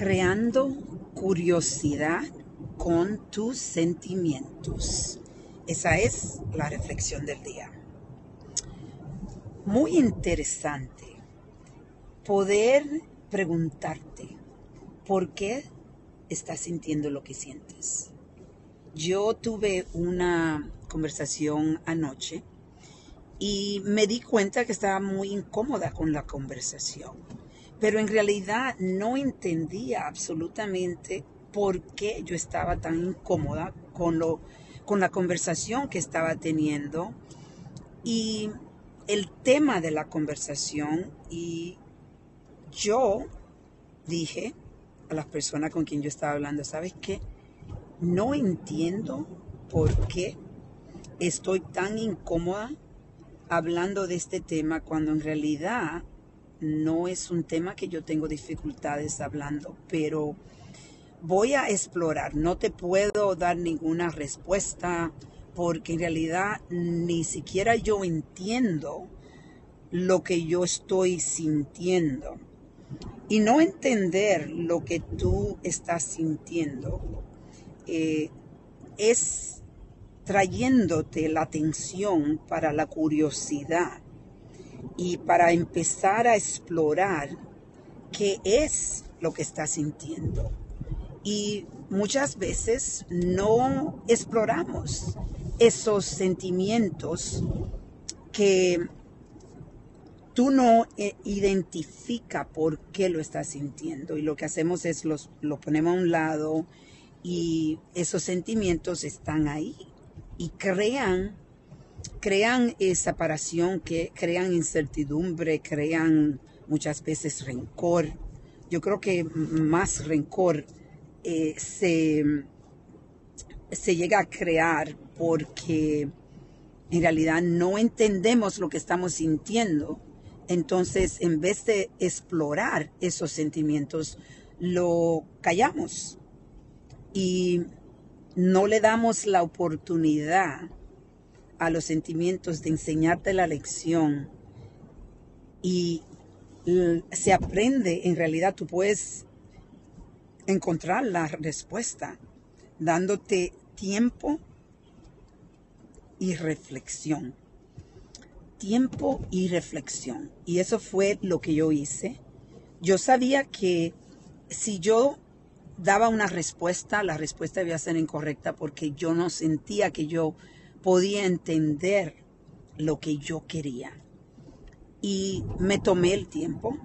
creando curiosidad con tus sentimientos. Esa es la reflexión del día. Muy interesante poder preguntarte por qué estás sintiendo lo que sientes. Yo tuve una conversación anoche y me di cuenta que estaba muy incómoda con la conversación pero en realidad no entendía absolutamente por qué yo estaba tan incómoda con, lo, con la conversación que estaba teniendo y el tema de la conversación y yo dije a las personas con quien yo estaba hablando, ¿sabes qué? No entiendo por qué estoy tan incómoda hablando de este tema cuando en realidad no es un tema que yo tengo dificultades hablando, pero voy a explorar. No te puedo dar ninguna respuesta porque en realidad ni siquiera yo entiendo lo que yo estoy sintiendo. Y no entender lo que tú estás sintiendo eh, es trayéndote la atención para la curiosidad y para empezar a explorar qué es lo que está sintiendo. Y muchas veces no exploramos esos sentimientos que tú no eh, identifica por qué lo estás sintiendo y lo que hacemos es los, lo ponemos a un lado y esos sentimientos están ahí y crean crean separación, que crean incertidumbre, crean muchas veces rencor. Yo creo que más rencor eh, se, se llega a crear porque en realidad no entendemos lo que estamos sintiendo. Entonces, en vez de explorar esos sentimientos, lo callamos y no le damos la oportunidad a los sentimientos, de enseñarte la lección y se aprende, en realidad tú puedes encontrar la respuesta dándote tiempo y reflexión. Tiempo y reflexión. Y eso fue lo que yo hice. Yo sabía que si yo daba una respuesta, la respuesta debía ser incorrecta porque yo no sentía que yo podía entender lo que yo quería. Y me tomé el tiempo,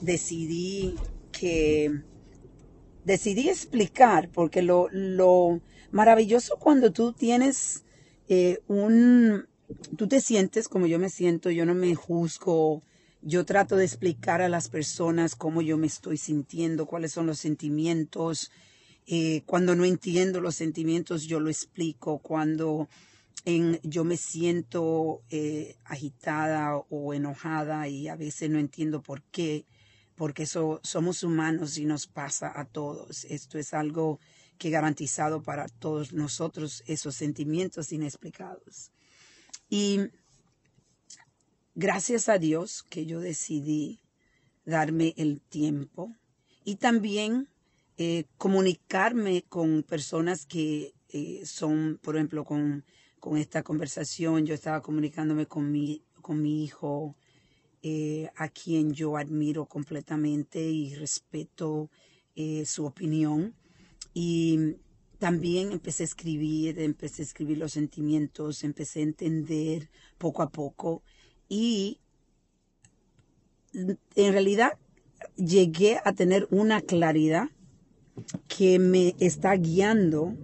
decidí que, decidí explicar, porque lo, lo maravilloso cuando tú tienes eh, un, tú te sientes como yo me siento, yo no me juzgo, yo trato de explicar a las personas cómo yo me estoy sintiendo, cuáles son los sentimientos, eh, cuando no entiendo los sentimientos, yo lo explico. Cuando en, yo me siento eh, agitada o enojada y a veces no entiendo por qué, porque somos humanos y nos pasa a todos. Esto es algo que garantizado para todos nosotros, esos sentimientos inexplicados. Y gracias a Dios que yo decidí darme el tiempo y también eh, comunicarme con personas que eh, son, por ejemplo, con, con, esta conversación, yo estaba comunicándome con mi, con mi hijo, eh, a quien yo admiro completamente y respeto su opinión. Y también empecé a escribir, empecé a escribir los sentimientos, empecé a entender poco a poco y en realidad llegué a tener una claridad que me está guiando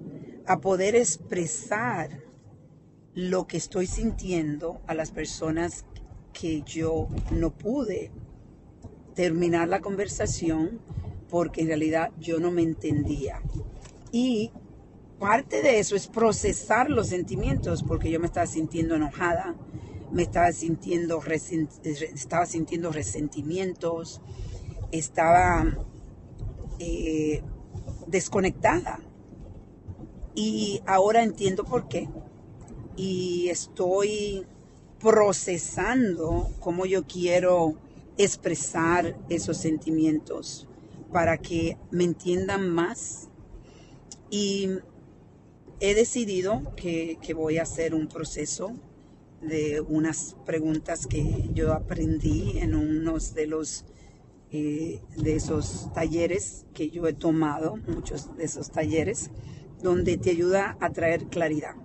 a poder expresar lo que estoy sintiendo a las personas que yo no pude terminar la conversación porque en realidad yo no me entendía. Y parte de eso es procesar los sentimientos porque yo me estaba sintiendo enojada, me estaba sintiendo, estaba sintiendo resentimientos, estaba eh, desconectada. Y ahora entiendo por qué. Y estoy procesando cómo yo quiero expresar esos sentimientos. para que me entiendan más. Y he decidido que, voy a hacer un proceso de unas preguntas que yo aprendí en unos de los eh, de esos talleres que yo he tomado, muchos de esos talleres, donde te ayuda a traer claridad.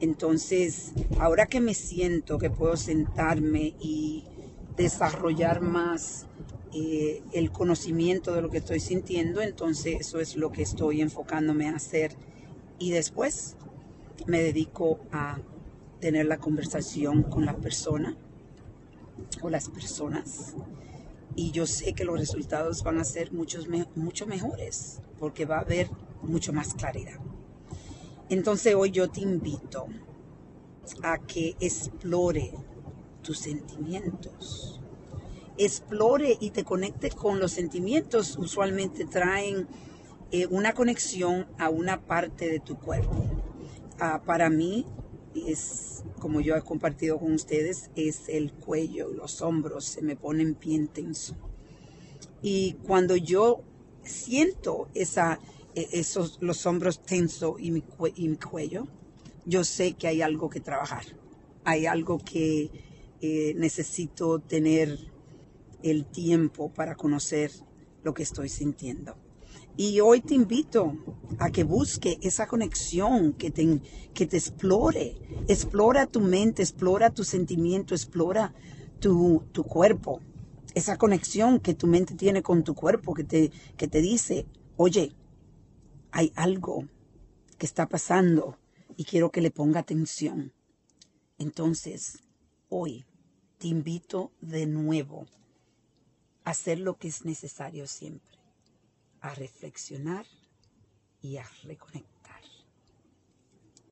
Entonces, ahora que me siento que puedo sentarme y desarrollar más eh, el conocimiento de lo que estoy sintiendo, entonces eso es lo que estoy enfocándome a hacer. Y después me dedico a tener la conversación con la persona o las personas. Y yo sé que los resultados van a ser muchos, mucho mejores porque va a haber mucho más claridad. Entonces hoy yo te invito a que explore tus sentimientos. Explore y te conecte con los sentimientos. Usualmente traen eh, una conexión a una parte de tu cuerpo. Ah, para mí es, como yo he compartido con ustedes, es el cuello, los hombros, se me ponen bien tenso. Y cuando yo siento esa, e, esos, los hombros tensos y mi, cuello, yo sé que hay algo que trabajar. Hay algo que eh, necesito tener el tiempo para conocer lo que estoy sintiendo. Y hoy te invito a que busque esa conexión, que te, que te explore. Explora tu mente, explora tu sentimiento, explora tu, tu cuerpo. Esa conexión que tu mente tiene con tu cuerpo, que te, que te dice, oye, hay algo que está pasando y quiero que le ponga atención. Entonces, hoy te invito de nuevo a hacer lo que es necesario siempre, a reflexionar y a reconectar.